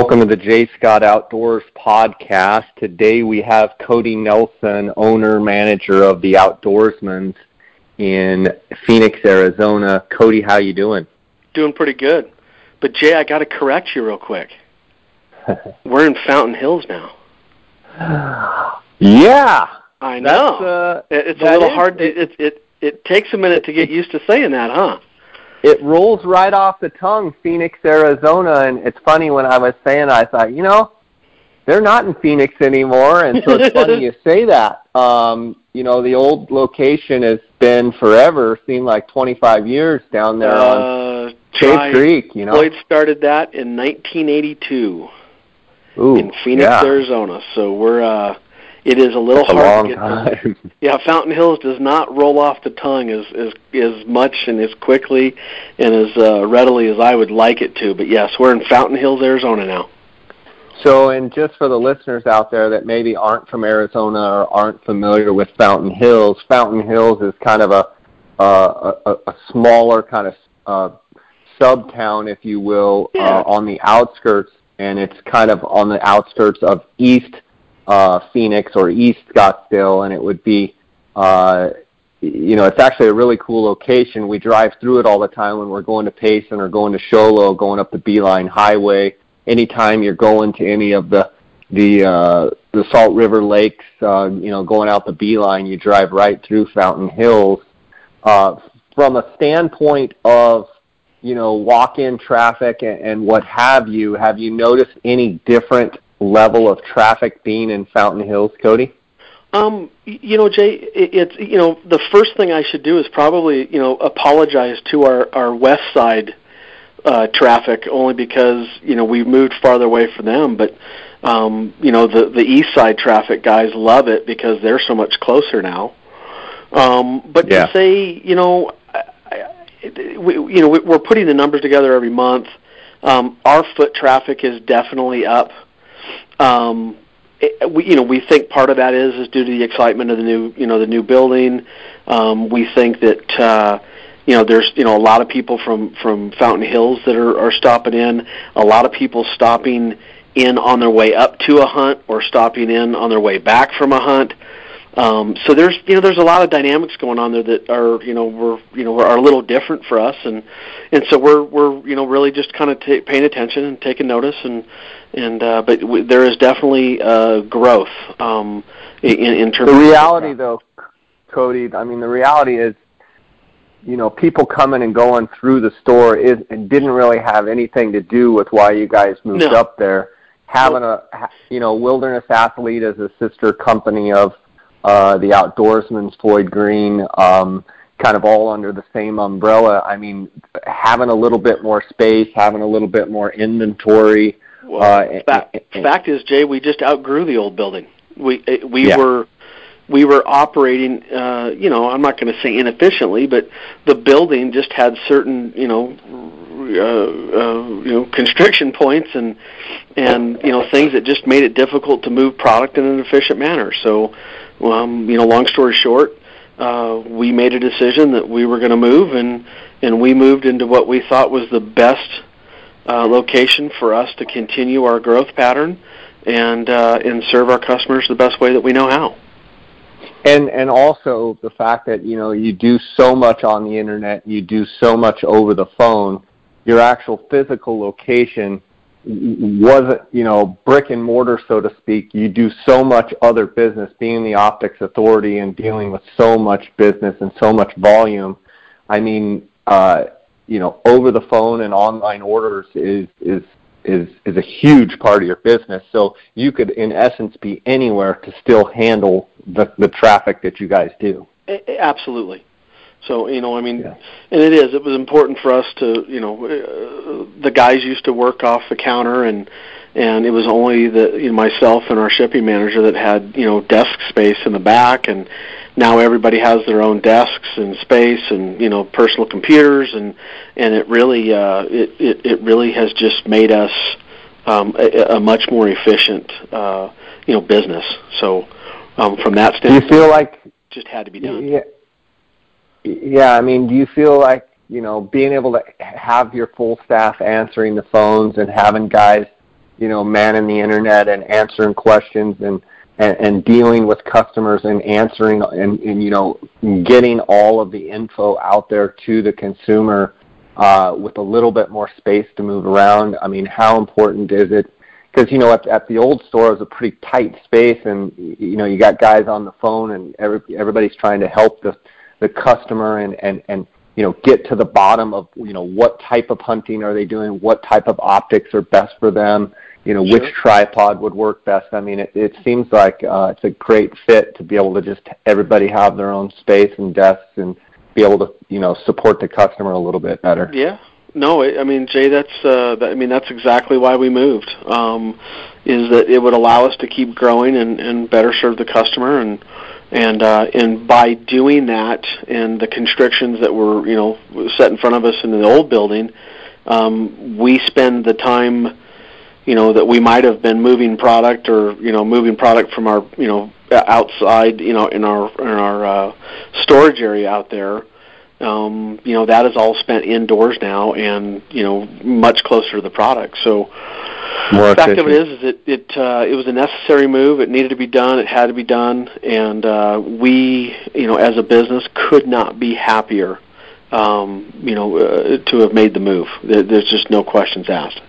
Welcome to the Jay Scott Outdoors podcast. Today we have Cody Nelson, owner manager of the Outdoorsmans in Phoenix, Arizona. Cody, how you doing? Doing pretty good. But Jay, I got to correct you real quick. We're in Fountain Hills now. yeah, I know. Uh, it's a little is, hard. To, it, it it takes a minute to get used to saying that, huh? It rolls right off the tongue, Phoenix, Arizona. And it's funny when I was saying, I thought, you know, they're not in Phoenix anymore, and so it's funny you say that. Um, you know, the old location has been forever, seemed like 25 years down there uh, on Cave Creek. You know, Floyd started that in 1982 Ooh, in Phoenix, yeah. Arizona. So we're uh, it is a little hard a to get time. to. Yeah, Fountain Hills does not roll off the tongue as as as much and as quickly and as uh, readily as I would like it to. But yes, we're in Fountain Hills, Arizona now. So, and just for the listeners out there that maybe aren't from Arizona or aren't familiar with Fountain Hills, Fountain Hills is kind of a uh, a, a smaller kind of uh, sub town, if you will, yeah. uh, on the outskirts, and it's kind of on the outskirts of East uh, Phoenix or East Scottsdale, and it would be, uh, you know, it's actually a really cool location. We drive through it all the time when we're going to Payson or going to Show Low, going up the Beeline Highway. Anytime you're going to any of the the uh, the Salt River Lakes, uh, you know, going out the Beeline, you drive right through Fountain Hills. Uh, from a standpoint of you know walk-in traffic and, and what have you, have you noticed any different level of traffic being in Fountain Hills, Cody? Um, you know, Jay, it, it's you know the first thing I should do is probably you know apologize to our our west side uh, traffic only because you know we moved farther away from them, but um, you know the the east side traffic guys love it because they're so much closer now. Um, but yeah. to say you know, I, we, you know we're putting the numbers together every month. Um, our foot traffic is definitely up um, it, we, you know, we think part of that is is due to the excitement of the new, you know, the new building. Um, we think that uh, you know there's you know a lot of people from from Fountain Hills that are, are stopping in. A lot of people stopping in on their way up to a hunt or stopping in on their way back from a hunt. Um, so there's you know there's a lot of dynamics going on there that are you know we're you know are a little different for us and and so we're we're you know really just kind of t- paying attention and taking notice and and uh, but w- there is definitely uh, growth um, in, in terms. The of reality, though, Cody. I mean, the reality is, you know, people coming and going through the store is and didn't really have anything to do with why you guys moved no. up there. Having a, you know, Wilderness Athlete as a sister company of uh, the Outdoorsman's Floyd Green. Um, kind of all under the same umbrella. I mean, having a little bit more space, having a little bit more inventory, well, uh, fact, fact is, Jay, we just outgrew the old building. We eh, we yeah. were we were operating, uh, you know, I'm not going to say inefficiently, but the building just had certain, you know, uh, uh, you know, constriction points and and you know things that just made it difficult to move product in an efficient manner. So, um, you know, long story short, uh, we made a decision that we were going to move, and and we moved into what we thought was the best location for us to continue our growth pattern and uh, and serve our customers the best way that we know how. And and also the fact that you know you do so much on the internet, you do so much over the phone. Your actual physical location wasn't you know brick and mortar so to speak. You do so much other business, being the optics authority and dealing with so much business and so much volume. I mean, uh, you know, over the phone and online orders is is is is a huge part of your business. So you could, in essence, be anywhere to still handle the the traffic that you guys do. Absolutely. So you know, I mean, yeah. and it is. It was important for us to, you know, uh, the guys used to work off the counter, and and it was only the you know, myself and our shipping manager that had you know desk space in the back, and now everybody has their own desks and space and you know personal computers and and it really uh, it, it it really has just made us um, a, a much more efficient uh, you know business. So um, from that standpoint, do you feel like just had to be done. Yeah, yeah. I mean, do you feel like you know being able to have your full staff answering the phones and having guys you know, manning the internet and answering questions and and, and dealing with customers and answering and, and you know getting all of the info out there to the consumer uh, with a little bit more space to move around. I mean, how important is it? Because you know, at, at the old store, it was a pretty tight space, and you know, you got guys on the phone, and every, everybody's trying to help the the customer and and and you know get to the bottom of you know what type of hunting are they doing, what type of optics are best for them you know, sure. which tripod would work best. I mean, it, it seems like uh, it's a great fit to be able to just everybody have their own space and desks and be able to, you know, support the customer a little bit better. Yeah. No, I mean, Jay, that's uh, I mean, that's exactly why we moved. Um, is that it would allow us to keep growing and, and better serve the customer and and uh, and by doing that and the constrictions that were you know set in front of us in the old building, um, we spend the time you know that we might have been moving product or you know moving product from our you know outside you know in our in our uh, storage area out there. Um, you know that is all spent indoors now and you know much closer to the product. So More the fact of it is is it it uh, it was a necessary move. It needed to be done. It had to be done. And uh, we you know as a business could not be happier um, you know uh, to have made the move. There's just no questions asked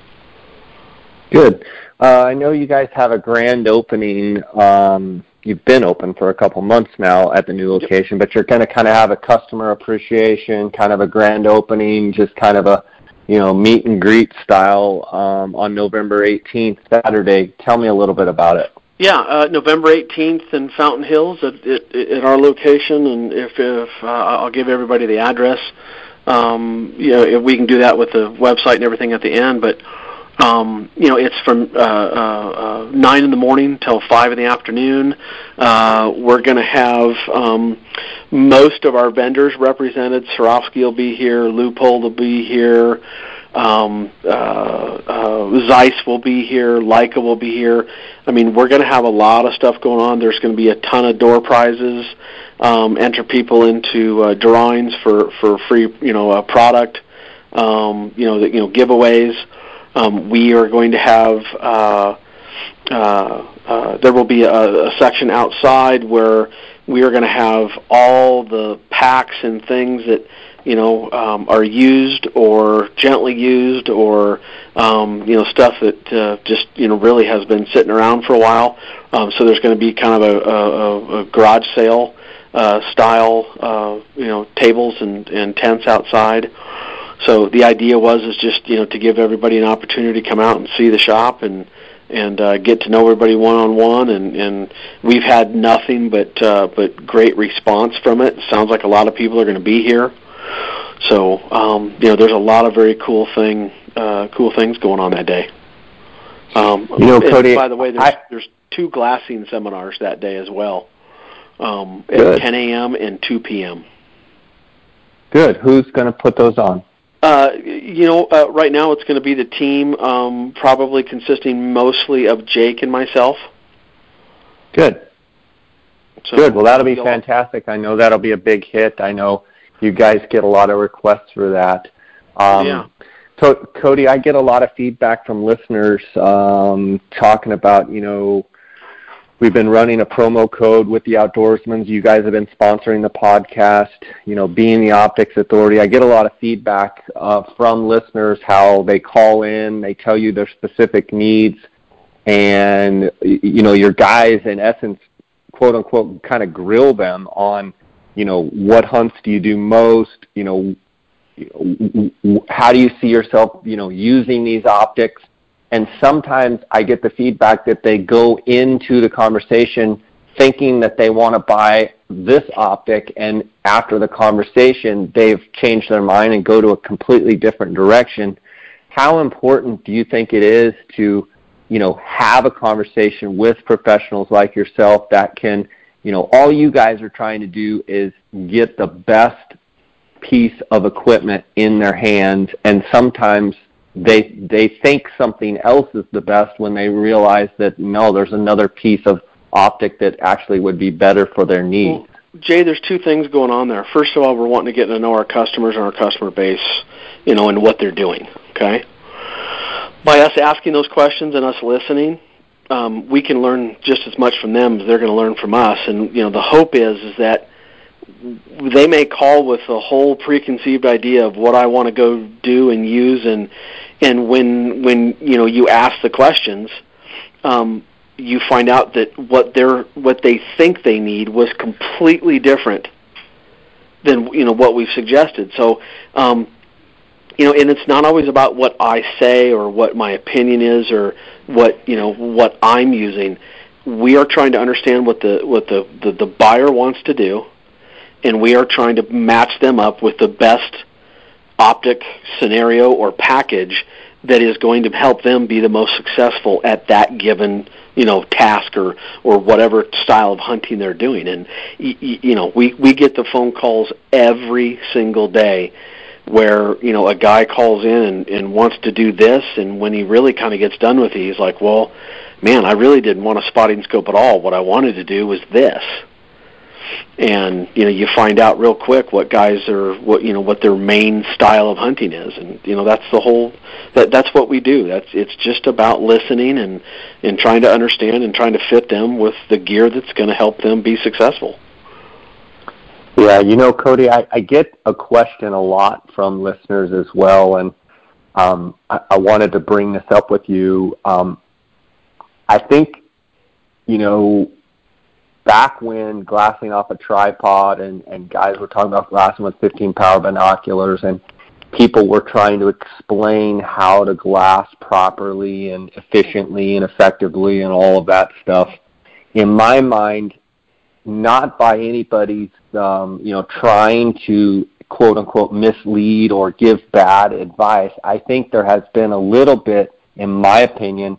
Good. Uh, I know you guys have a grand opening. Um, you've been open for a couple months now at the new location, but you're going to kind of have a customer appreciation, kind of a grand opening, just kind of a you know meet and greet style um, on November 18th, Saturday. Tell me a little bit about it. Yeah, uh, November 18th in Fountain Hills at, at, at our location, and if, if uh, I'll give everybody the address, um, you know, if we can do that with the website and everything at the end, but um, you know, it's from uh, uh, uh, nine in the morning till five in the afternoon. Uh, we're going to have um, most of our vendors represented. Swarovski will be here. Leupold will be here. Um, uh, uh, Zeiss will be here. Leica will be here. I mean, we're going to have a lot of stuff going on. There's going to be a ton of door prizes. Um, enter people into uh, drawings for for free, you know, uh, product. Um, you know, the, you know, giveaways. Um, we are going to have uh, uh, uh, there will be a, a section outside where we are going to have all the packs and things that you know um, are used or gently used or um, you know stuff that uh, just you know really has been sitting around for a while. Um, so there's going to be kind of a, a, a garage sale uh, style uh, you know tables and, and tents outside. So the idea was is just you know to give everybody an opportunity to come out and see the shop and and uh, get to know everybody one on one and and we've had nothing but uh, but great response from it. Sounds like a lot of people are going to be here. So um, you know there's a lot of very cool thing uh, cool things going on that day. Um, you know, Cody. By the way, there's I, there's two glassing seminars that day as well, um, at 10 a.m. and 2 p.m. Good. Who's going to put those on? Uh, you know, uh, right now it's going to be the team, um, probably consisting mostly of Jake and myself. Good. So Good. Well, that'll be fantastic. I know that'll be a big hit. I know you guys get a lot of requests for that. Um, yeah. So, Cody, I get a lot of feedback from listeners um, talking about, you know, We've been running a promo code with the Outdoorsmans. You guys have been sponsoring the podcast. You know, being the optics authority, I get a lot of feedback uh, from listeners how they call in, they tell you their specific needs, and you know, your guys in essence, quote unquote, kind of grill them on, you know, what hunts do you do most? You know, how do you see yourself, you know, using these optics? And sometimes I get the feedback that they go into the conversation thinking that they want to buy this optic and after the conversation they've changed their mind and go to a completely different direction. How important do you think it is to you know have a conversation with professionals like yourself that can you know all you guys are trying to do is get the best piece of equipment in their hands and sometimes they they think something else is the best when they realize that no, there's another piece of optic that actually would be better for their needs. Well, Jay, there's two things going on there. First of all, we're wanting to get to know our customers and our customer base, you know, and what they're doing. Okay. by us asking those questions and us listening, um, we can learn just as much from them as they're going to learn from us. And you know, the hope is is that they may call with a whole preconceived idea of what I want to go do and use, and and when when you know you ask the questions, um, you find out that what they're what they think they need was completely different than you know what we've suggested. So. Um, you know, and it's not always about what I say or what my opinion is or what you know what I'm using. We are trying to understand what the what the, the, the buyer wants to do, and we are trying to match them up with the best optic scenario or package that is going to help them be the most successful at that given you know task or or whatever style of hunting they're doing. And you know we we get the phone calls every single day where you know a guy calls in and, and wants to do this. And when he really kind of gets done with it he's like well man i really didn't want a spotting scope at all. What i wanted to do was this and you know you find out real quick what guys are what you know what their main style of hunting is. And you know that's the whole that that's what we do. That's it's just about listening and and trying to understand and trying to fit them with the gear that's going to help them be successful. Yeah you know cody i, I get a question a lot from listeners as well. And um, I, I wanted to bring this up with you. Um, i think you know back when glassing off a tripod and, and guys were talking about glassing with 15 power binoculars and people were trying to explain how to glass properly and efficiently and effectively and all of that stuff. In my mind, not by anybody's, um, you know, trying to quote unquote mislead or give bad advice. I think there has been a little bit, in my opinion,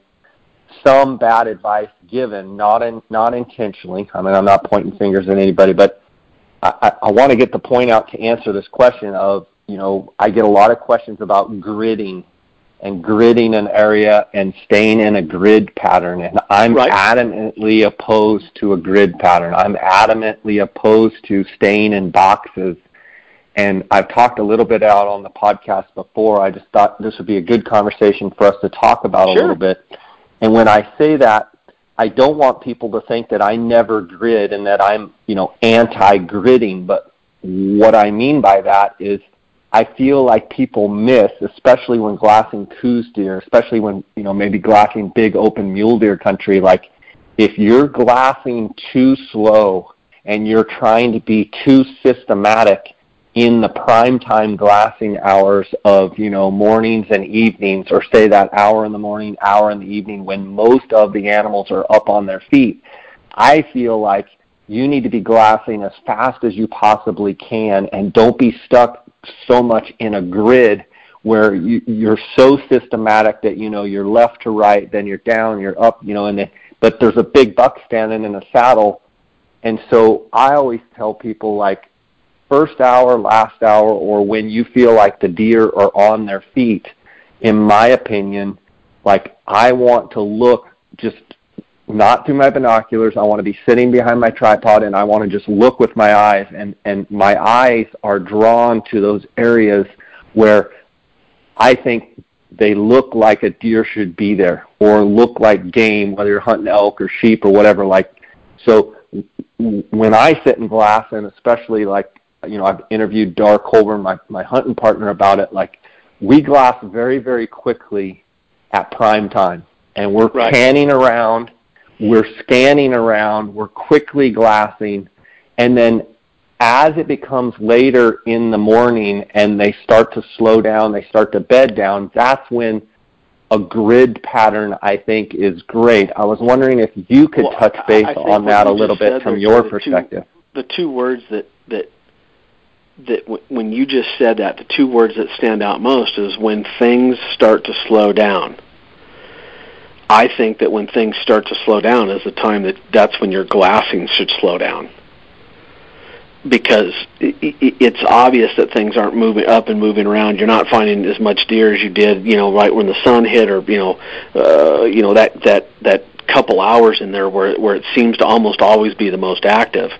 some bad advice given, not in, not intentionally. I mean, I'm not pointing fingers at anybody, but I, I, I want to get the point out to answer this question of, you know, I get a lot of questions about gridding and gridding an area and staying in a grid pattern. And I'm right. adamantly opposed to a grid pattern. I'm adamantly opposed to staying in boxes. And I've talked a little bit out on the podcast before. I just thought this would be a good conversation for us to talk about sure. a little bit. And when I say that, I don't want people to think that I never grid and that I'm, you know, anti-gridding. But what I mean by that is I feel like people miss, especially when glassing Coues deer, especially when, you know, maybe glassing big open mule deer country, like if you're glassing too slow and you're trying to be too systematic in the prime time glassing hours of you know mornings and evenings or say that hour in the morning hour in the evening when most of the animals are up on their feet i feel like you need to be glassing as fast as you possibly can and don't be stuck so much in a grid where you, you're so systematic that you know you're left to right then you're down you're up you know and the, but there's a big buck standing in a saddle. And so i always tell people like first hour, last hour, or when you feel like the deer are on their feet, in my opinion, like I want to look just not through my binoculars. I want to be sitting behind my tripod and I want to just look with my eyes and, and my eyes are drawn to those areas where I think they look like a deer should be there or look like game, whether you're hunting elk or sheep or whatever. Like so when I sit in glass and especially like you know, I've interviewed Dar Colburn, my, my hunting partner, about it. Like, we glass very, very quickly at prime time, and we're right. panning around, we're scanning around, we're quickly glassing, and then as it becomes later in the morning and they start to slow down, they start to bed down, that's when a grid pattern I think is great. I was wondering if you could well, touch base on that a little bit from your perspective. Two, the two words that that that w- when you just said that, the two words that stand out most is when things start to slow down. I think that when things start to slow down is the time that that's when your glassing should slow down. Because it's obvious that things aren't moving up and moving around. You're not finding as much deer as you did, you know, right when the sun hit, or you know, uh, you know that that that couple hours in there where where it seems to almost always be the most active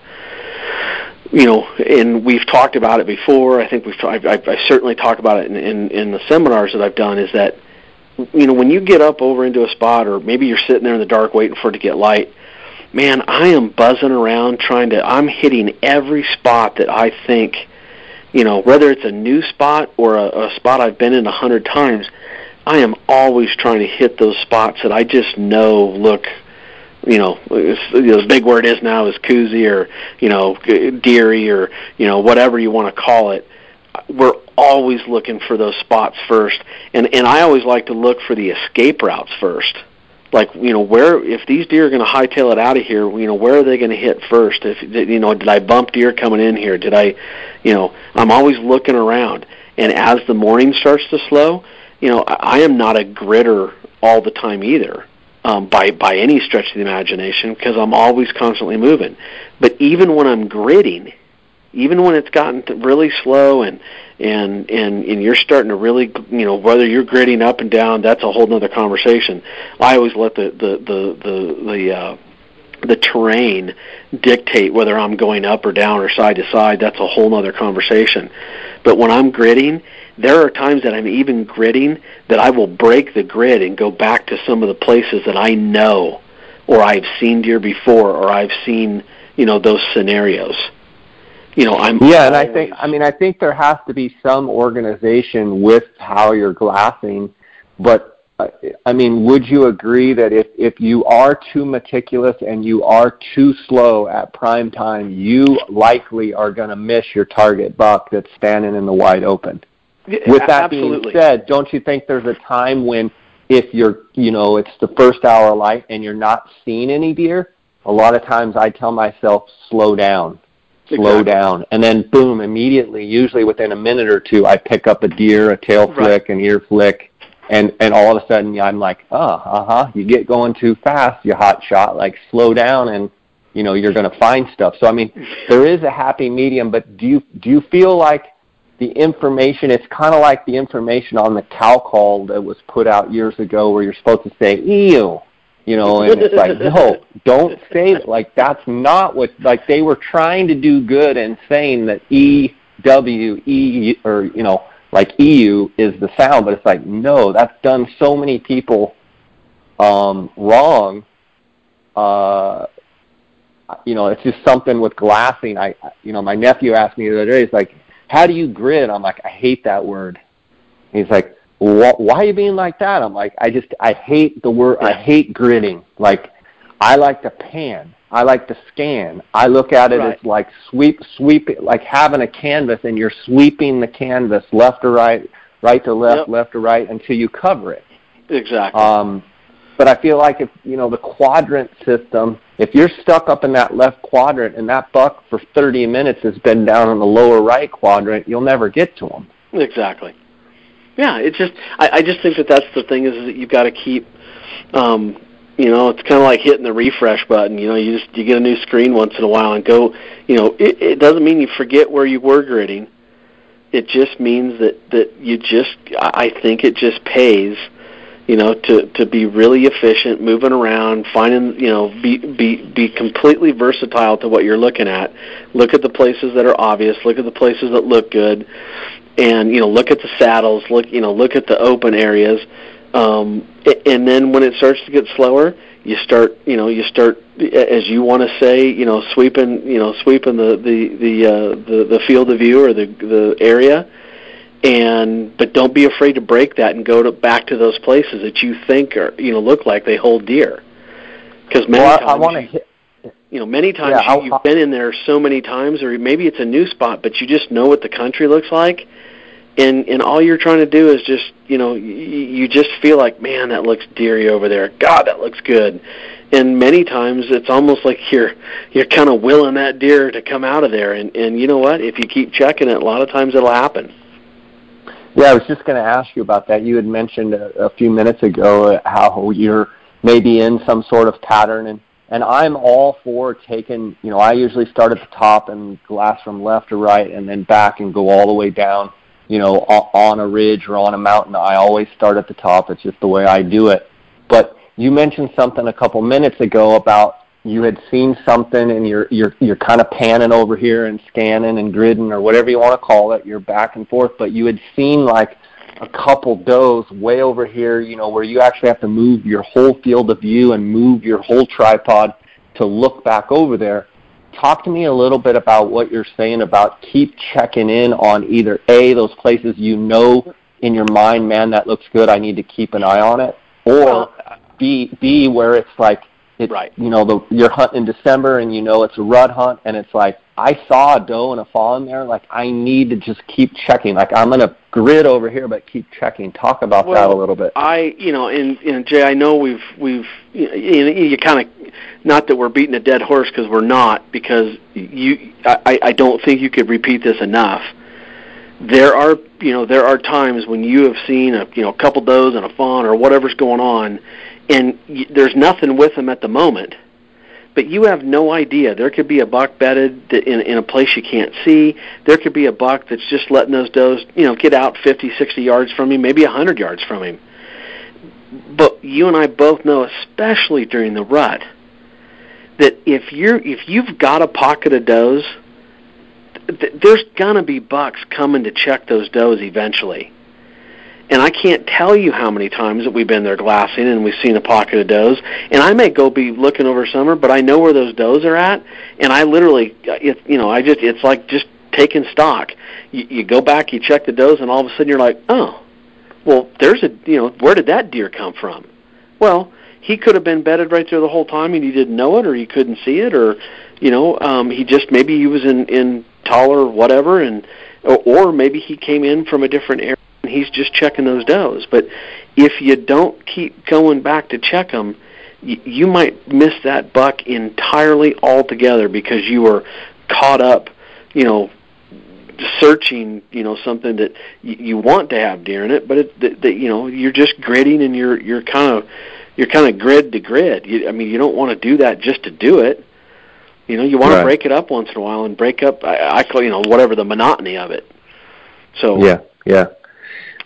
you know, and we've talked about it before. I think we've I've, I've, I certainly talked about it in, in in the seminars that I've done. Is that you know, when you get up over into a spot, or maybe you're sitting there in the dark waiting for it to get light, man, I am buzzing around trying to. I'm hitting every spot that I think, you know, whether it's a new spot or a, a spot I've been in a hundred times. I am always trying to hit those spots that I just know look you know, the big word is now is koozie or you know deery or you know whatever you want to call it. We're always looking for those spots first, and and I always like to look for the escape routes first. Like you know where if these deer are going to hightail it out of here, you know where are they going to hit first? If you know, did I bump deer coming in here? Did I, you know, I'm always looking around. And as the morning starts to slow, you know, I, I am not a gritter all the time either um, by by any stretch of the imagination because I'm always constantly moving. But even when I'm gridding, even when it's gotten really slow and and and and you're starting to really you know whether you're gridding up and down, that's a whole other conversation. I always let the the the the the uh, the terrain dictate whether I'm going up or down or side to side. That's a whole other conversation. But when I'm gridding, there are times that I'm even gridding that I will break the grid and go back to some of the places that I know or I've seen deer before or I've seen, you know, those scenarios. You know, I'm Yeah, and I think I mean I think there has to be some organization with how you're glassing, but uh, I mean, would you agree that if, if you are too meticulous and you are too slow at prime time, you likely are going to miss your target buck that's standing in the wide open? With that Absolutely. being said, don't you think there's a time when if you're, you know, it's the first hour of light and you're not seeing any deer, a lot of times I tell myself, slow down, slow Exactly. down. And then boom, immediately, usually within a minute or two, I pick up a deer, a tail Right. flick, an ear flick, and and all of a sudden I'm like, oh, uh huh, you get going too fast, you hot shot, like slow down and you know, you're gonna find stuff. So I mean, there is a happy medium, but do you do you feel like the information it's kind of like the information on the cow call that was put out years ago where you're supposed to say ew you know and it's like no don't say it. Like that's not what like they were trying to do good and saying that e w e or you know like eu is the sound but it's like no that's done so many people um wrong. Uh you know it's just something with glassing. I you know my nephew asked me the other day he's like how do you grid i'm like i hate that word. He's like wh- why are you being like that? I'm like i just i hate the word i hate gridding like i like to pan. I like to scan. I look at it Right. as like sweep sweep like having a canvas and you're sweeping the canvas left to right right to left Yep. left to right until you cover it. Exactly. um, but I feel like if you know the quadrant system, if you're stuck up in that left quadrant and that buck for 30 minutes has been down in the lower right quadrant, you'll never get to him. Exactly. Yeah, it's just I, I just think that that's the thing is that you've got to keep, um, you know, it's kind of like hitting the refresh button. You know, you just you get a new screen once in a while and go. You know, it, it doesn't mean you forget where you were gridding. It just means that that you just I think it just pays, you know, to to be really efficient, moving around, finding you know, be be be completely versatile to what you're looking at. Look at the places that are obvious. Look at the places that look good and you know look at the saddles look you know look at the open areas um and then when it starts to get slower you start you know you start as you want to say you know sweeping you know sweeping the the the uh the, the field of view or the the area and but don't be afraid to break that and go to back to those places that you think are you know look like they hold deer because many Well, I, times I want to you- hit. you know, many times Yeah, you, you've been in there so many times, or maybe it's a new spot, but you just know what the country looks like, and and all you're trying to do is just, you know, you, you just feel like, man, that looks deery over there. God, that looks good. And many times it's almost like you're you're kind of willing that deer to come out of there, and and you know what? If you keep checking it, a lot of times it'll happen. Yeah, I was just going to ask you about that. You had mentioned a, a few minutes ago how you're maybe in some sort of pattern, and and I'm all for taking. You know, I usually start at the top and glass from left to right, and then back and go all the way down. You know, on a ridge or on a mountain. I always start at the top. It's just the way I do it. But you mentioned something a couple minutes ago about you had seen something and you're you're you're kind of panning over here and scanning and gridding or whatever you want to call it. You're back and forth, but you had seen like a couple does way over here, you know, where you actually have to move your whole field of view and move your whole tripod to look back over there. Talk to me a little bit about what you're saying about keep checking in on either A, those places you know in your mind, man, that looks good, I need to keep an eye on it, or B, B, where it's like, it's, right. you know, the, you're hunting in December and you know it's a rut hunt and it's like, I saw a doe and a fawn there. Like I need to just keep checking. Like I'm gonna grid over here, but keep checking. Talk about well, that a little bit. I, you know, and, and Jay, I know we've we've you, you, you kind of not that we're beating a dead horse because we're not because you I I don't think you could repeat this enough. There are you know there are times when you have seen a you know a couple does and a fawn or whatever's going on, and y- there's nothing with them at the moment but you have no idea. There could be a buck bedded in, in a place you can't see. There could be a buck that's just letting those does, you know, get out 50, 60 yards from him, maybe a 100 yards from him. But you and I both know, especially during the rut, that if you're if you've got a pocket of does, th- there's gonna be bucks coming to check those does eventually. And I can't tell you how many times that we've been there glassing and we've seen a pocket of does. And I may go be looking over summer, but I know where those does are at, and I literally, it, you know, I just it's like just taking stock. You, you go back, you check the does, and all of a sudden you're like, oh, well, there's a, you know, where did that deer come from? Well, he could have been bedded right there the whole time, and he didn't know it, or he couldn't see it, or, you know, um, he just maybe he was in in taller whatever, and or, or maybe he came in from a different area he's just checking those does. But if you don't keep going back to check them, you, you might miss that buck entirely altogether because you were caught up, you know, searching, you know, something that you, you want to have deer in it, but it, that, that you know you're just gridding and you're you're kind of you're kind of grid to grid. You, I mean, you don't want to do that just to do it. You know, you want right. to break it up once in a while and break up. I, I call you know whatever the monotony of it. So yeah, yeah.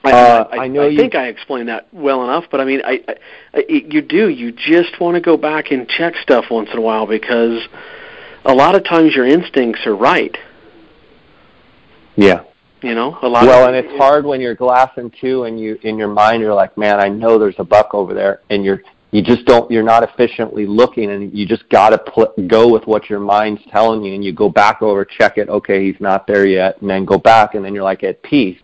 I, uh, I, I, know I you... think I explained that well enough, but I mean, I, I, I you do. You just want to go back and check stuff once in a while because a lot of times your instincts are right. Yeah. You know, a lot. Well, of, and it's hard when you're glassing too, and you in your mind you're like, man, I know there's a buck over there, and you're you just don't you're not efficiently looking, and you just got to pl- go with what your mind's telling you, and you go back over, check it, okay, he's not there yet, and then go back, and then you're like at peace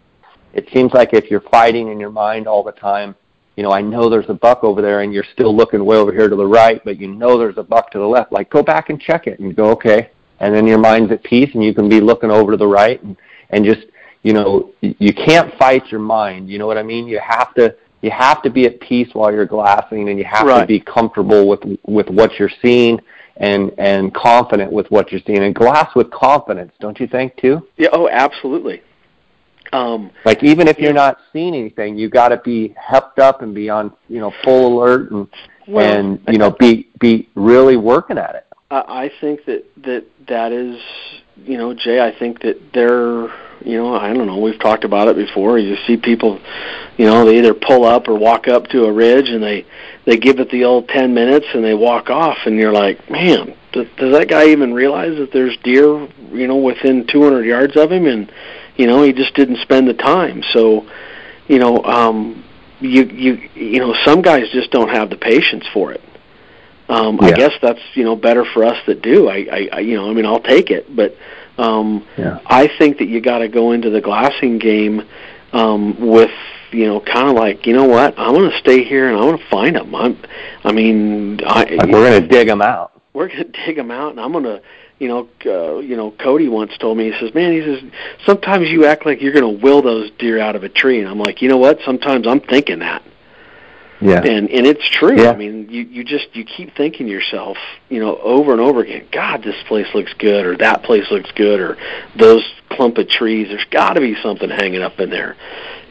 it seems like if you're fighting in your mind all the time, you know, I know there's a buck over there and you're still looking way over here to the right, but you know there's a buck to the left. Like go back and check it and go, okay. And then your mind's at peace and you can be looking over to the right and, and just, you know, you can't fight your mind. You know what I mean? You have to, you have to be at peace while you're glassing and you have right. to be comfortable with, with what you're seeing and, and confident with what you're seeing and glass with confidence, don't you think too? Yeah. Oh, absolutely. Um, like even if you're not seeing anything, you got to be hepped up and be on, you know, full alert and well, and you know be be really working at it. I think that that that is, you know, Jay. I think that they're, you know, I don't know. We've talked about it before. You see people, you know, they either pull up or walk up to a ridge and they they give it the old ten minutes and they walk off, and you're like, man, does, does that guy even realize that there's deer, you know, within 200 yards of him and you know, he just didn't spend the time. So, you know, um, you you you know, some guys just don't have the patience for it. Um, yeah. I guess that's you know better for us that do. I, I, I you know, I mean, I'll take it, but um, yeah. I think that you got to go into the glassing game um, with you know, kind of like, you know what? I'm going to stay here and I'm going to find them. I'm, I mean, I, like we're going to dig them out. We're going to dig them out, and I'm going to, you know, uh, you know, Cody once told me, he says, "Man, he says sometimes you act like you're going to will those deer out of a tree," and I'm like, you know what? Sometimes I'm thinking that. Yeah. And and it's true. Yeah. I mean, you you just you keep thinking yourself, you know, over and over again. God, this place looks good, or that place looks good, or those clump of trees. There's got to be something hanging up in there.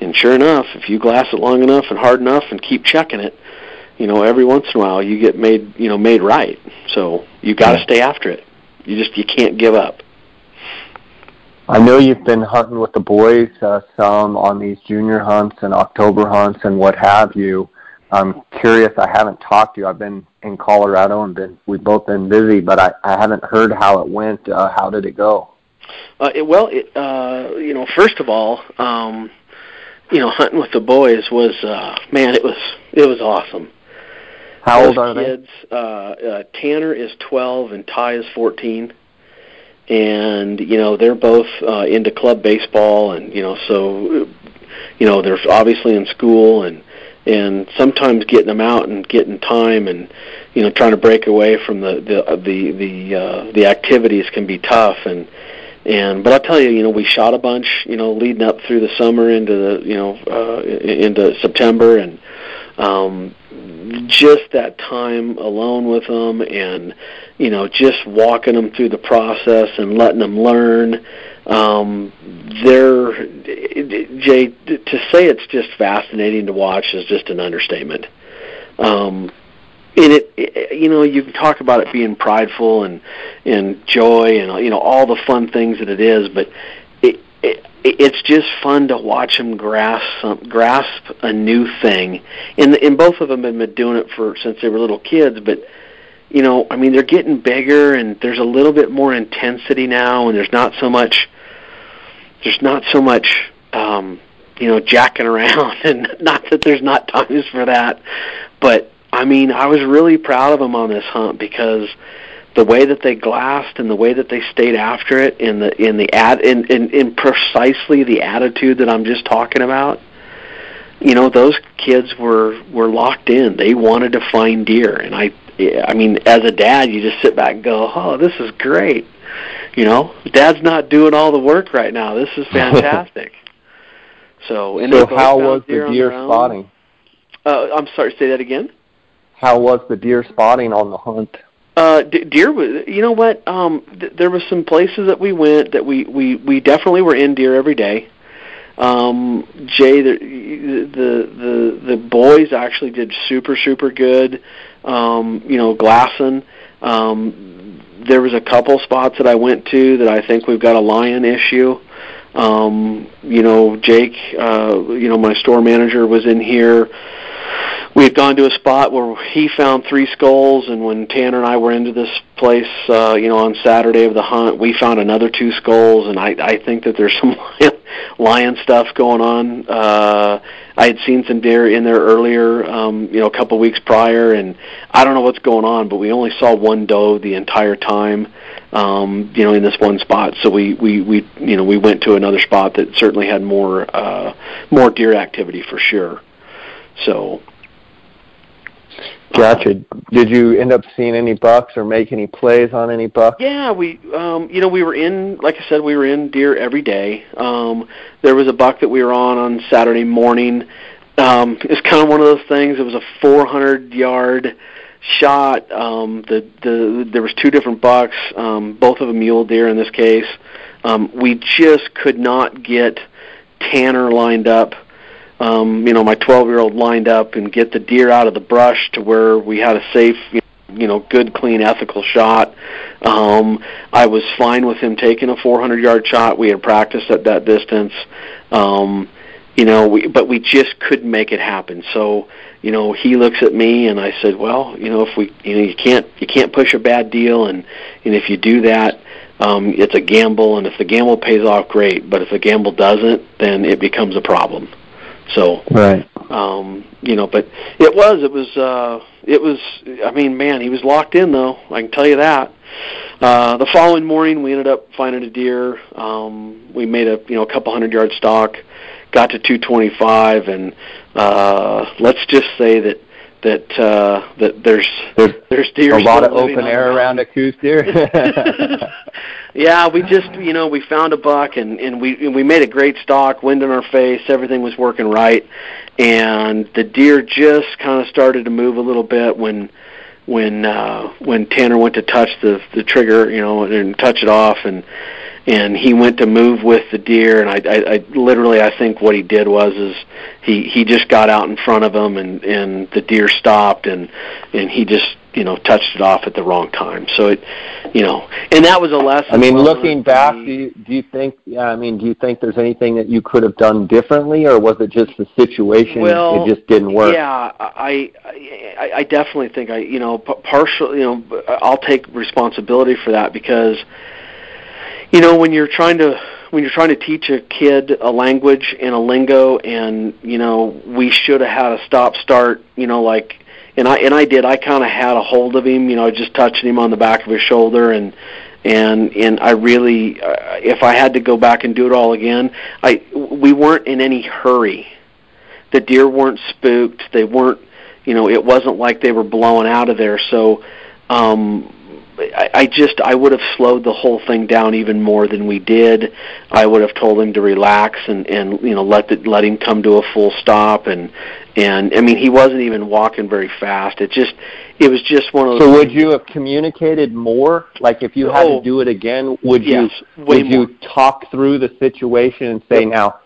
And sure enough, if you glass it long enough and hard enough and keep checking it, you know, every once in a while you get made, you know, made right. So you got to yeah. stay after it. You just you can't give up. I know you've been hunting with the boys uh, some on these junior hunts and October hunts and what have you. I'm curious. I haven't talked to you. I've been in Colorado and been we've both been busy, but I, I haven't heard how it went. Uh, how did it go? Uh, it, well, it, uh, you know, first of all, um, you know, hunting with the boys was uh man, it was it was awesome. How old are kids, Uh, uh, Tanner is 12 and Ty is 14, and you know they're both uh, into club baseball, and you know so you know they're obviously in school, and and sometimes getting them out and getting time, and you know trying to break away from the the the the uh, the activities can be tough, and and but I'll tell you, you know, we shot a bunch, you know, leading up through the summer into the, you know, uh, into September, and um, just that time alone with them, and you know, just walking them through the process and letting them learn. Um, they're Jay to say it's just fascinating to watch is just an understatement. Um, and it, it you know you can talk about it being prideful and and joy and you know all the fun things that it is but it, it it's just fun to watch them grasp some, grasp a new thing. And and both of them have been doing it for since they were little kids but you know i mean they're getting bigger and there's a little bit more intensity now and there's not so much there's not so much um you know jacking around and not that there's not times for that. But I mean, I was really proud of them on this hunt because the way that they glassed and the way that they stayed after it in the in the ad in, in in precisely the attitude that I'm just talking about. You know, those kids were were locked in. They wanted to find deer, and I I mean, as a dad, you just sit back and go, "Oh, this is great." You know, Dad's not doing all the work right now. This is fantastic. so, and so how was the deer spotting? Uh, I'm sorry, say that again how was the deer spotting on the hunt? Uh, deer was. You know what? Um, th- there was some places that we went that we we we definitely were in deer every day. Um, Jay, the the the the boys actually did super super good. Um, you know, glassing. Um, there was a couple spots that I went to that I think we've got a lion issue. Um, you know, Jake, uh, you know, my store manager was in here we had gone to a spot where he found three skulls, and when Tanner and I were into this place, uh, you know, on Saturday of the hunt, we found another two skulls, and I, I think that there's some lion stuff going on. Uh, I had seen some deer in there earlier, um, you know, a couple weeks prior, and I don't know what's going on, but we only saw one doe the entire time, um, you know, in this one spot. So we, we, we, you know, we went to another spot that certainly had more, uh, more deer activity for sure. So Gotcha. Did you end up seeing any bucks or make any plays on any bucks? Yeah, we um you know, we were in like I said, we were in deer every day. Um there was a buck that we were on on Saturday morning. Um it's kind of one of those things. It was a 400 yard shot. Um the the there was two different bucks, um both of them mule deer in this case. Um we just could not get Tanner lined up um, you know, my 12 year old lined up and get the deer out of the brush to where we had a safe, you know, good, clean, ethical shot. Um, I was fine with him taking a 400 yard shot. We had practiced at that distance. Um, you know, we, but we just couldn't make it happen. So, you know, he looks at me and I said, well, you know, if we, you know, you can't, you can't push a bad deal, and and if you do that, um, it's a gamble, and if the gamble pays off, great. But if the gamble doesn't, then it becomes a problem. So right, um, you know, but it was it was uh, it was. I mean, man, he was locked in though. I can tell you that. Uh, the following morning, we ended up finding a deer. Um, we made a you know a couple hundred yard stalk, got to 225, and uh, let's just say that that uh, that there's there's, there's deer a lot of open air around a Coues deer. yeah, we just you know we found a buck and and we and we made a great stalk, wind in our face, everything was working right, and the deer just kind of started to move a little bit when when uh when Tanner went to touch the the trigger, you know, and touch it off. And and he went to move with the deer and I, I, I literally I think what he did was is he he just got out in front of him and and the deer stopped and and he just you know touched it off at the wrong time. So it you know and that was a lesson I mean looking back do you do you think yeah I mean do you think there's anything that you could have done differently or was it just the situation well, it just didn't work? yeah I I I definitely think I you know partial you know I'll take responsibility for that because you know when you're trying to when you're trying to teach a kid a language and a lingo, and you know, we should have had a stop start. You know, like and I and I did. I kind of had a hold of him, you know, just touching him on the back of his shoulder, and and and I really, uh, if I had to go back and do it all again, I we weren't in any hurry. The deer weren't spooked. They weren't, you know, it wasn't like they were blowing out of there. So, um, I, I just I would have slowed the whole thing down even more than we did. I would have told him to relax and and you know let the, let him come to a full stop and and I mean he wasn't even walking very fast. It just it was just one of those. So would you have communicated more? Like if you had oh, to do it again, would you would more. you talk through the situation and say yep. now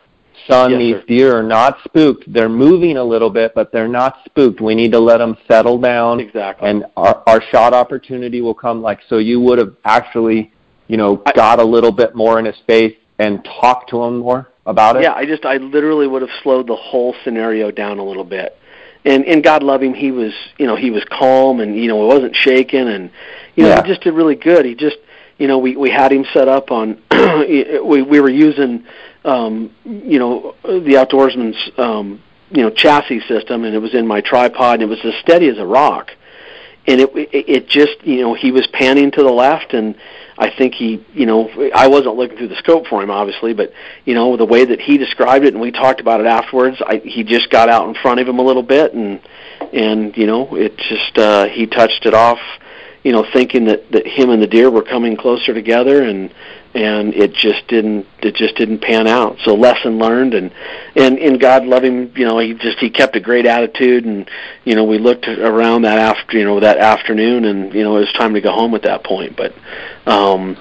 son, yes, these sir. deer are not spooked. They're moving a little bit, but they're not spooked. We need to let them settle down. Exactly. And our, our shot opportunity will come. Like so, you would have actually, you know, I, got a little bit more in his face and talked to him more about it. Yeah, I just I literally would have slowed the whole scenario down a little bit. And and God love him, he was you know he was calm and you know he wasn't shaking and you know yeah. he just did really good. He just you know we we had him set up on we we were using um, you know, the outdoorsman's, um, you know, chassis system, and it was in my tripod, and it was as steady as a rock. And it, it, just, you know, he was panning to the left, and I think he, you know, I wasn't looking through the scope for him, obviously, but you know, the way that he described it, and we talked about it afterwards, I, he just got out in front of him a little bit, and and you know, it just, uh, he touched it off, you know, thinking that that him and the deer were coming closer together, and and it just didn't it just didn't pan out. So lesson learned and and and god love him you know he just he kept a great attitude and you know we looked around that after you know that afternoon and you know it was time to go home at that point. But um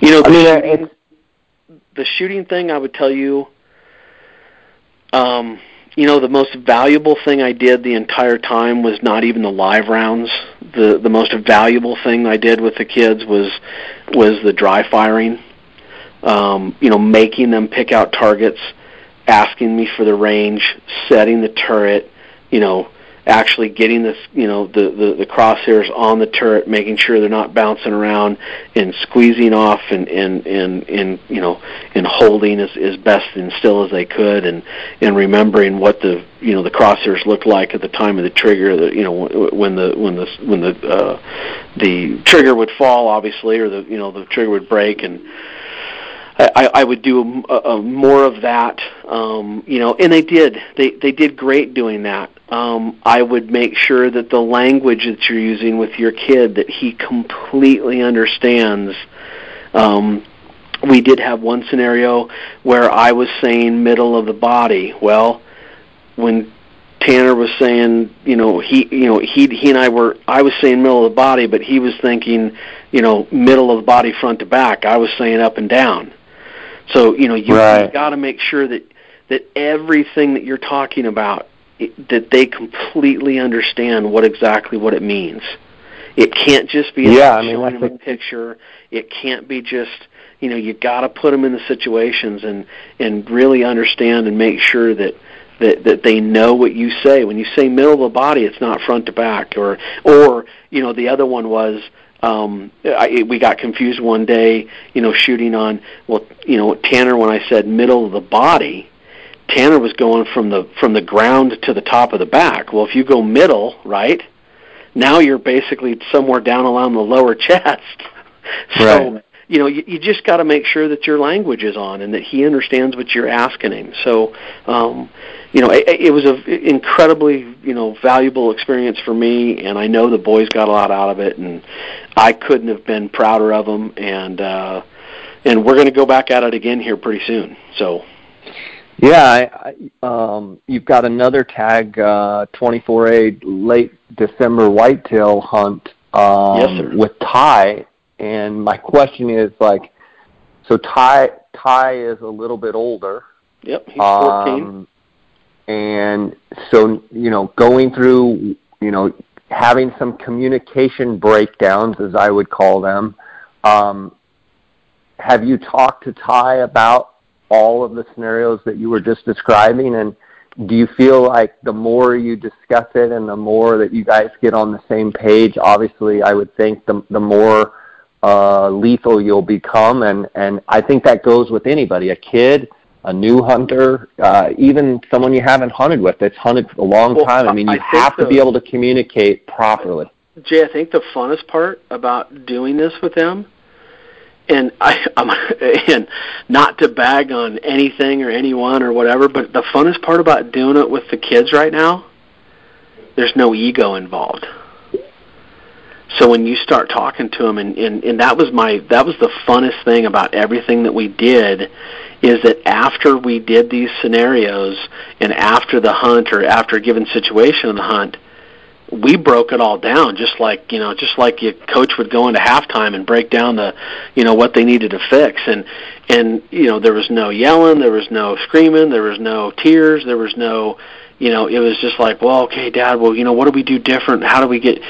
you know the, I mean, shooting, the shooting thing i would tell you um you know the most valuable thing I did the entire time was not even the live rounds. The the most valuable thing I did with the kids was was the dry firing um, you know, making them pick out targets, asking me for the range, setting the turret, you know, actually getting this, you know, the, the, the crosshairs on the turret, making sure they're not bouncing around and squeezing off and, and, and, and you know, and holding as, as best and still as they could and, and remembering what the, you know, the crosshairs looked like at the time of the trigger, the, you know, when the, when the, when the, uh, the trigger would fall obviously or the, you know, the trigger would break and, I, I would do a, a, more of that, um, you know, and they did. They they did great doing that. Um, I would make sure that the language that you're using with your kid that he completely understands. Um, we did have one scenario where I was saying middle of the body. Well, when Tanner was saying, you know, he, you know, he, he and I were, I was saying middle of the body, but he was thinking, you know, middle of the body front to back. I was saying up and down. So you know you, right. got to make sure that that everything that you're talking about it, that they completely understand what exactly what it means. It can't just be yeah, I mean, showing them a picture. It can't be just you know you got to put them in the situations and and really understand and make sure that that that they know what you say. When you say middle of the body, it's not front to back or or you know the other one was um, I, we got confused one day, you know, shooting on well, you know, Tanner when I said middle of the body, Tanner was going from the from the ground to the top of the back. Well, if you go middle, right? Now you're basically somewhere down along the lower chest. so, right. You know, you, you just got to make sure that your language is on and that he understands what you're asking him. So, um, you know, it, it was an incredibly, you know, valuable experience for me, and I know the boys got a lot out of it, and I couldn't have been prouder of them, and uh, and we're going to go back at it again here pretty soon. So. Yeah, I, I, um, you've got another tag, uh, 24A late December whitetail hunt um, yes, sir. with Ty, and my question is like, so Ty Ty is a little bit older. Yep, he's 14. Um, and so you know, going through you know having some communication breakdowns, as I would call them. Um, have you talked to Ty about all of the scenarios that you were just describing? And do you feel like the more you discuss it and the more that you guys get on the same page, obviously, I would think the the more uh, lethal you'll become, and and I think that goes with anybody, a kid, a new hunter, uh, even someone you haven't hunted with that's hunted for a long Well, time. I mean, you I have to be able to communicate properly. Jay, I think the funnest part about doing this with them, and I, I'm, and not to bag on anything or anyone or whatever, but the funnest part about doing it with the kids right now, there's no ego involved. So when you start talking to them, and, and and that was my that was the funnest thing about everything that we did, is that after we did these scenarios and after the hunt or after a given situation in the hunt, we broke it all down just like you know just like your coach would go into halftime and break down the you know what they needed to fix. And and you know there was no yelling there was no screaming there was no tears there was no you know it was just like well okay dad well you know what do we do different? How do we get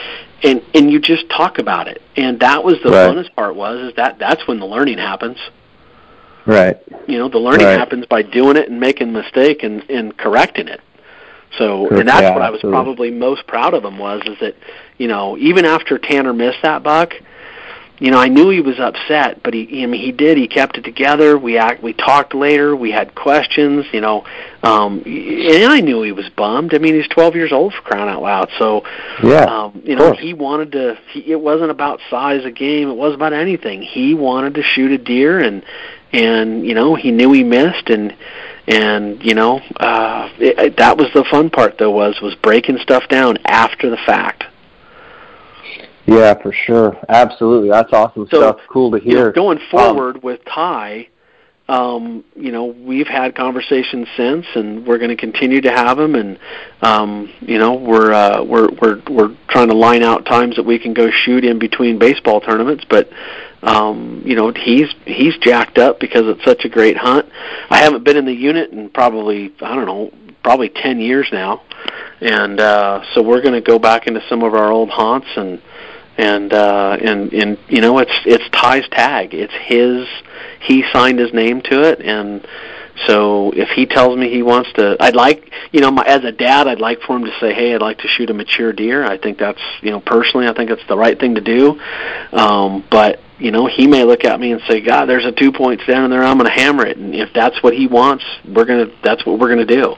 and and you just talk about it and that was the Right. funnest part was is that that's when the learning happens Right. you know the learning Right. happens by doing it and making a mistake and and correcting it so and that's yeah, what i was absolutely. probably most proud of him was is that you know even after tanner missed that buck you know i knew he was upset but he i mean he did he kept it together we act we talked later we had questions you know um and i knew he was bummed i mean he's 12 years old for crying out loud so Yeah. um, you know, course. he wanted to. He, it wasn't about size of game. It wasn't about anything. He wanted to shoot a deer, and and you know, he knew he missed, and and you know, uh, it, it, that was the fun part. Though was was breaking stuff down after the fact. Yeah, for sure. Absolutely. That's awesome So, stuff. Cool to You know, hear. going Um, forward with Ty, um, you know, we've had conversations since, and we're going to continue to have them. And um, you know, we're uh, we're we're we're trying to line out times that we can go shoot in between baseball tournaments. But um, you know, he's he's jacked up because it's such a great hunt. I haven't been in the unit in probably I don't know probably ten years now, and uh, so we're going to go back into some of our old haunts and and uh and and you know it's it's Ty's tag. It's his he signed his name to it and so if he tells me he wants to I'd like you know my, as a dad I'd like for him to say hey I'd like to shoot a mature deer. I think that's you know personally I think it's the right thing to do. Um but you know he may look at me and say god there's a two point standing there I'm going to hammer it and if that's what he wants we're going to that's what we're going to do.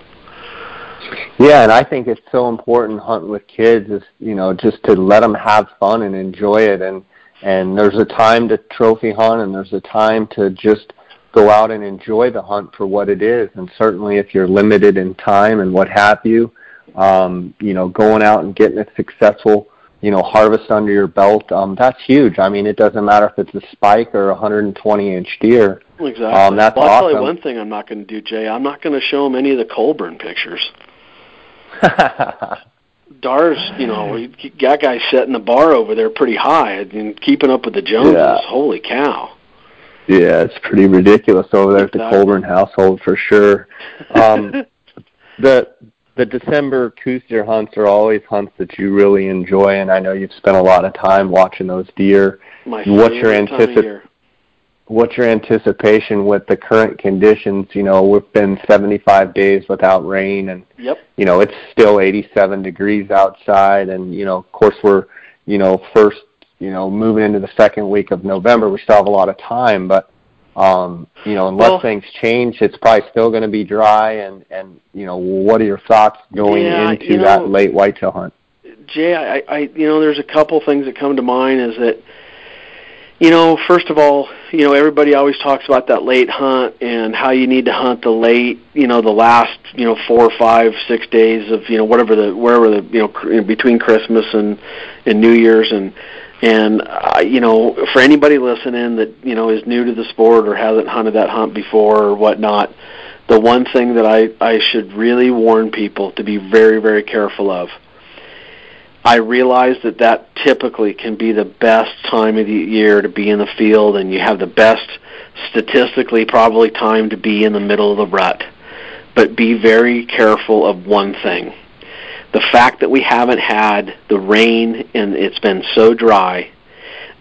Yeah, and I think it's so important hunting with kids is you know just to let them have fun and enjoy it, and and there's a time to trophy hunt, and there's a time to just go out and enjoy the hunt for what it is. And certainly, if you're limited in time and what have you, um, you know, going out and getting a successful you know harvest under your belt, um, that's huge. I mean, it doesn't matter if it's a spike or a 120 inch deer. Exactly. Um, that's well, I'll tell you one thing I'm not going to do, Jay. I'm not going to show him any of the Colburn pictures. Dars, you know, he- that guy setting the bar over there pretty high and keeping up with the Joneses. Yeah. Holy cow! Yeah, it's pretty ridiculous over there at the Colburn household for sure. Um, the the December Coues deer hunts are always hunts that you really enjoy, and I know you've spent a lot of time watching those deer. My What's your favorite time of anticip- year. What's your anticipation with the current conditions? You know, we've been 75 days without rain, and Yep. you know it's still 87 degrees outside, and you know, of course, we're you know first you know moving into the second week of November. We still have a lot of time, but um, you know, unless Well- things change, it's probably still going to be dry. And and you know, what are your thoughts going Yeah, into you know- that late whitetail hunt? Jay, I, I, you know, there's a couple things that come to mind. Is that, you know, first of all, you know, everybody always talks about that late hunt and how you need to hunt the late, you know, the last, you know, four, five, six days of, you know, whatever the, wherever the, you know, between Christmas and and New Year's and and uh, you know, for anybody listening that you know is new to the sport or hasn't hunted that hunt before or whatnot, the one thing that I I should really warn people to be very very careful of. I realize that that typically can be the best time of the year to be in the field, and you have the best statistically probably time to be in the middle of the rut. But be very careful of one thing. The fact that we haven't had the rain and it's been so dry,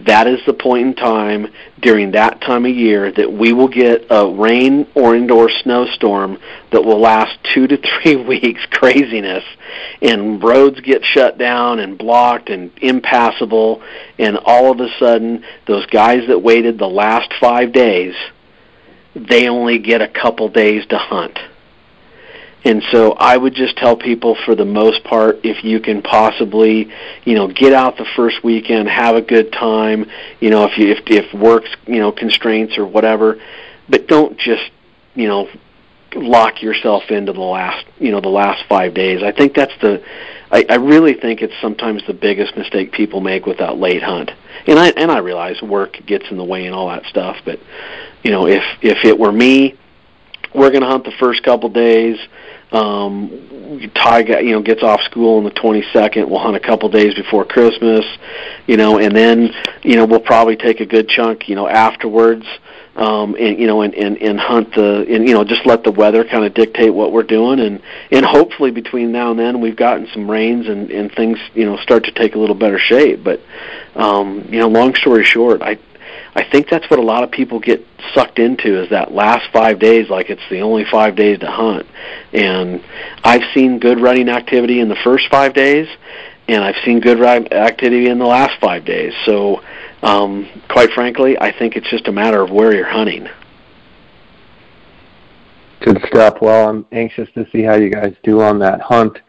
that is the point in time during that time of year that we will get a rain or indoor snowstorm that will last two to three weeks craziness. And roads get shut down and blocked and impassable. And all of a sudden those guys that waited the last five days they only get a couple days to hunt and so I would just tell people for the most part, if you can possibly, you know, get out the first weekend, have a good time, you know, if you if if works, you know, constraints or whatever, but don't just, you know, lock yourself into the last, you know, the last 5 days. I think that's the I, I really think it's sometimes the biggest mistake people make with that late hunt. And I and I realize work gets in the way and all that stuff, but you know, if if it were me, we're going to hunt the first couple days um, Ty, you know, gets off school on the 22nd. We'll hunt a couple days before Christmas, you know, and then you know we'll probably take a good chunk, you know, afterwards, um, and you know, and, and and hunt the, and you know, just let the weather kind of dictate what we're doing, and and hopefully between now and then we've gotten some rains and and things, you know, start to take a little better shape. But um, you know, long story short, I I think that's what a lot of people get sucked into is that last five days like it's the only five days to hunt. And I've seen good running activity in the first five days, and I've seen good activity in the last five days. So, um, quite frankly, I think it's just a matter of where you're hunting. Good stuff. Well, I'm anxious to see how you guys do on that hunt.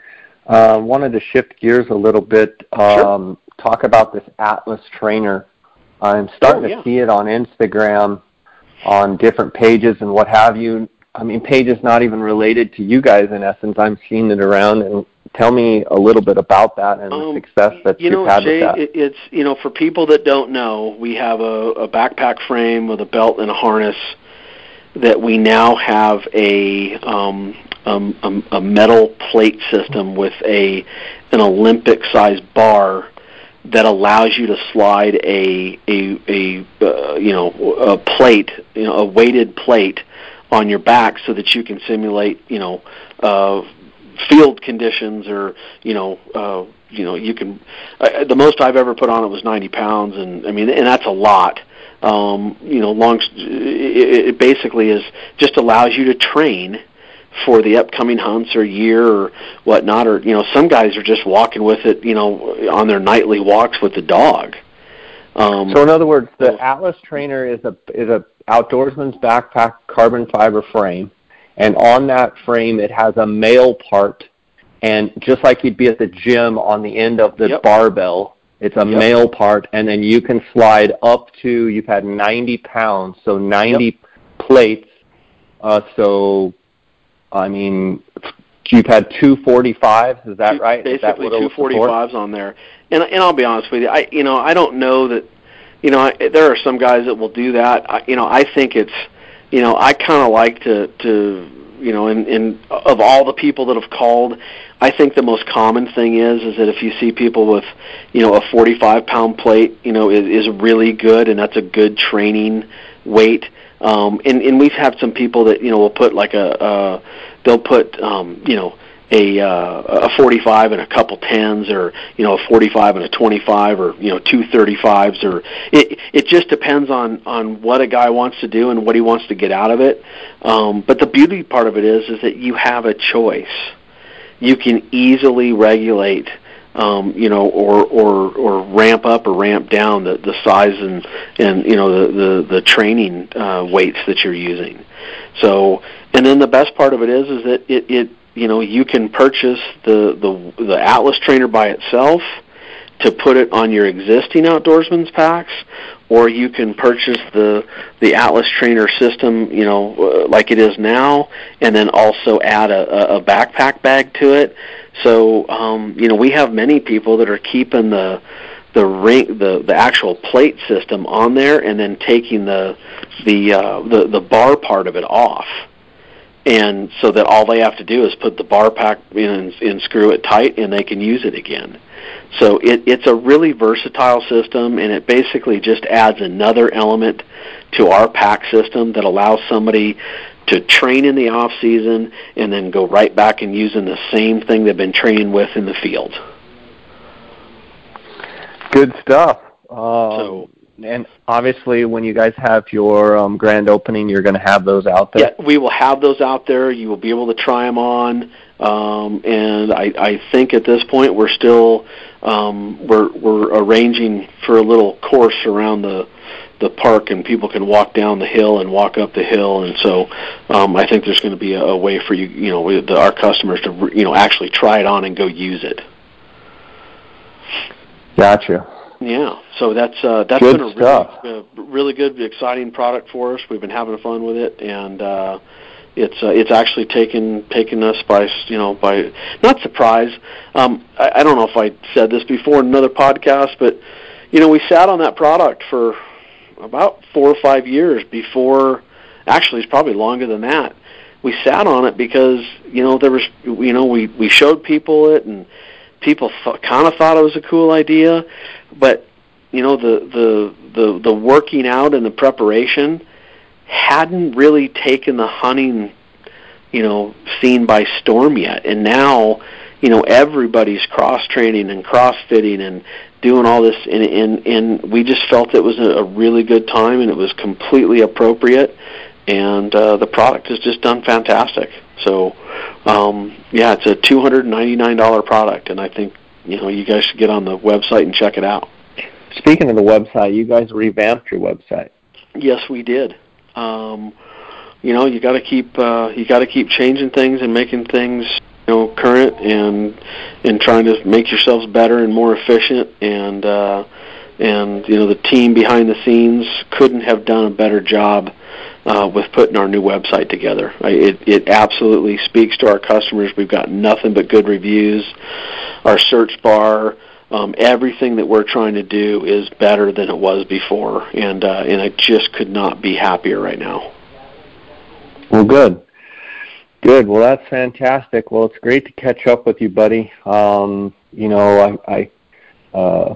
Uh, wanted to shift gears a little bit. Um, sure. Talk about this Atlas trainer I'm starting oh, yeah. to see it on Instagram, on different pages and what have you. I mean, pages not even related to you guys in essence. I'm seeing it around, and tell me a little bit about that and um, the success that you you've know, had Jay, with that. It's you know, for people that don't know, we have a, a backpack frame with a belt and a harness that we now have a um, um, a, a metal plate system with a an Olympic sized bar that allows you to slide a a a uh, you know a plate, you know, a weighted plate on your back so that you can simulate, you know, uh, field conditions or you know uh, you know you can. Uh, the most I've ever put on it was 90 pounds, and I mean, and that's a lot. Um, you know, long. It, it basically is just allows you to train for the upcoming hunts or year or whatnot. Or you know, some guys are just walking with it, you know, on their nightly walks with the dog. Um, so in other words, the Atlas Trainer is a is a outdoorsman's backpack carbon fiber frame, and on that frame it has a male part, and just like you'd be at the gym on the end of the yep. barbell, it's a yep. male part, and then you can slide up to you've had 90 pounds, so 90 yep. plates. Uh, so I mean, you've had two forty fives. Is that right? Basically, that two forty fives on there. And and I'll be honest with you, I you know I don't know that, you know I, there are some guys that will do that. I, you know I think it's, you know I kind of like to to you know in in of all the people that have called, I think the most common thing is is that if you see people with, you know, a 45 pound plate, you know, is, is really good, and that's a good training weight. Um, and and we've had some people that you know will put like a, a they'll put um, you know a uh, a 45 and a couple tens or you know a 45 and a 25 or you know two 35s or it it just depends on on what a guy wants to do and what he wants to get out of it. Um but the beauty part of it is is that you have a choice. You can easily regulate um, you know, or or or ramp up or ramp down the the size and and you know the the, the training uh, weights that you're using. So, and then the best part of it is is that it it you know you can purchase the the the Atlas trainer by itself to put it on your existing outdoorsman's packs or you can purchase the the Atlas Trainer system, you know, uh, like it is now, and then also add a, a backpack bag to it. So, um, you know, we have many people that are keeping the the ring the the actual plate system on there, and then taking the the uh, the the bar part of it off. And so that all they have to do is put the bar pack in and, and screw it tight, and they can use it again. So it, it's a really versatile system, and it basically just adds another element to our pack system that allows somebody to train in the off season and then go right back and using the same thing they've been training with in the field. Good stuff. Um, so and obviously, when you guys have your um, grand opening, you're going to have those out there. Yeah, we will have those out there. You will be able to try them on, um, and I, I think at this point we're still um, we're we're arranging for a little course around the the park, and people can walk down the hill and walk up the hill, and so um, I think there's going to be a, a way for you, you know, the, our customers to you know actually try it on and go use it. Gotcha. Yeah, so that's uh, that's good been a stuff. really, uh, really good, exciting product for us. We've been having fun with it, and uh, it's uh, it's actually taken taken us by you know by not surprise. Um, I, I don't know if I said this before in another podcast, but you know we sat on that product for about four or five years before. Actually, it's probably longer than that. We sat on it because you know there was you know we we showed people it and people th- kind of thought it was a cool idea, but you know the the the the working out and the preparation hadn't really taken the hunting you know scene by storm yet and now you know everybody's cross training and cross fitting and doing all this and and and we just felt it was a, a really good time and it was completely appropriate and uh the product has just done fantastic so um yeah it's a two hundred and ninety nine dollar product and i think you know you guys should get on the website and check it out Speaking of the website, you guys revamped your website. Yes, we did. Um, you know, you got to keep uh, you got to keep changing things and making things you know current and and trying to make yourselves better and more efficient and uh, and you know the team behind the scenes couldn't have done a better job uh, with putting our new website together. I, it it absolutely speaks to our customers. We've got nothing but good reviews. Our search bar um, everything that we're trying to do is better than it was before, and uh, and I just could not be happier right now. Well, good, good. Well, that's fantastic. Well, it's great to catch up with you, buddy. Um, you know, I, I uh,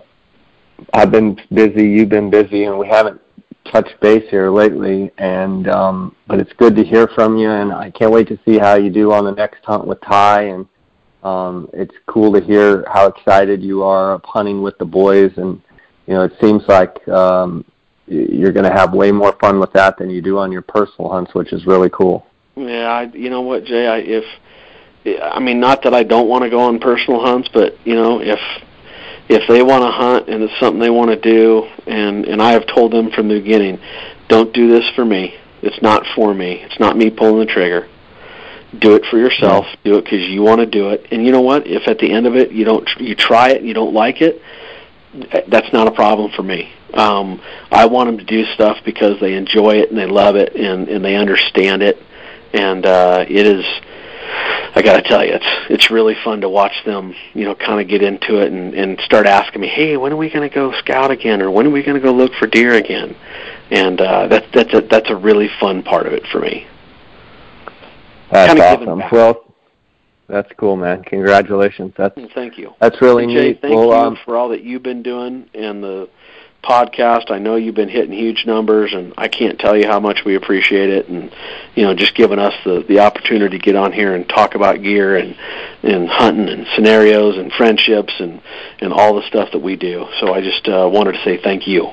I've been busy, you've been busy, and we haven't touched base here lately. And um, but it's good to hear from you, and I can't wait to see how you do on the next hunt with Ty and um, it's cool to hear how excited you are of hunting with the boys, and you know it seems like um, you're going to have way more fun with that than you do on your personal hunts, which is really cool. Yeah, I, you know what, Jay? I, if I mean, not that I don't want to go on personal hunts, but you know, if if they want to hunt and it's something they want to do, and and I have told them from the beginning, don't do this for me. It's not for me. It's not me pulling the trigger do it for yourself do it because you want to do it and you know what if at the end of it you don't you try it and you don't like it that's not a problem for me um i want them to do stuff because they enjoy it and they love it and and they understand it and uh it is I got to tell you, it's it's really fun to watch them, you know, kind of get into it and and start asking me, "Hey, when are we going to go scout again, or when are we going to go look for deer again?" And uh, that's that's a that's a really fun part of it for me. That's awesome. Well, that's cool, man. Congratulations. That's thank you. That's really Jay, neat. Thank well, you um, for all that you've been doing and the podcast. I know you've been hitting huge numbers, and I can't tell you how much we appreciate it. And you know, just giving us the the opportunity to get on here and talk about gear and and hunting and scenarios and friendships and and all the stuff that we do. So I just uh, wanted to say thank you.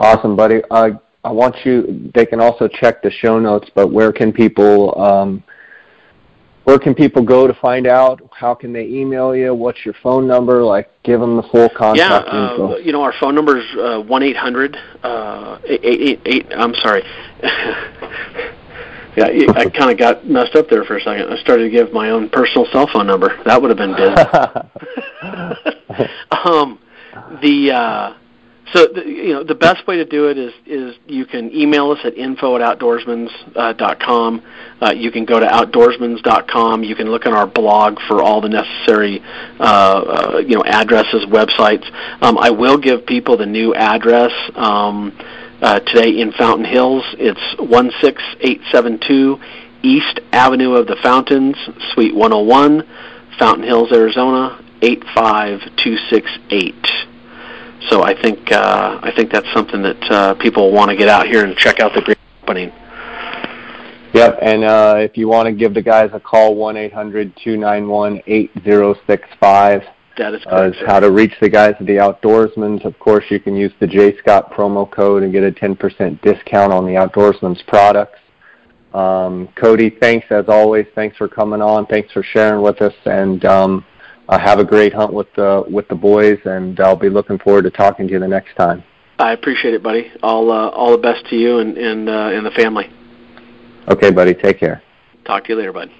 Awesome, buddy. Uh, I want you. They can also check the show notes, but where can people? Um, where can people go to find out? How can they email you? What's your phone number? Like, give them the full contact yeah, uh, info. you know, our phone number is uh, one eight hundred uh, eight eight eight. I'm sorry. yeah, I kind of got messed up there for a second. I started to give my own personal cell phone number. That would have been busy. um, the uh, so the, you know the best way to do it is is you can email us at info at outdoorsmans.com. Uh, uh, you can go to outdoorsmans.com. You can look on our blog for all the necessary uh, uh, you know addresses, websites. Um, I will give people the new address. Um, uh, today in Fountain Hills, it's 16872 East Avenue of the Fountains, Suite 101, Fountain Hills, Arizona 85268. So I think uh, I think that's something that uh, people want to get out here and check out the green opening. Yep, and uh, if you want to give the guys a call, one eight hundred two nine one eight zero six five. That is uh, correct. is how to reach the guys at the Outdoorsman's. Of course, you can use the Jay Scott promo code and get a 10% discount on the Outdoorsman's products. Um, Cody, thanks as always. Thanks for coming on. Thanks for sharing with us, and um, uh, have a great hunt with the with the boys. And I'll be looking forward to talking to you the next time. I appreciate it, buddy. All uh, all the best to you and and uh, and the family. Okay, buddy. Take care. Talk to you later, bud.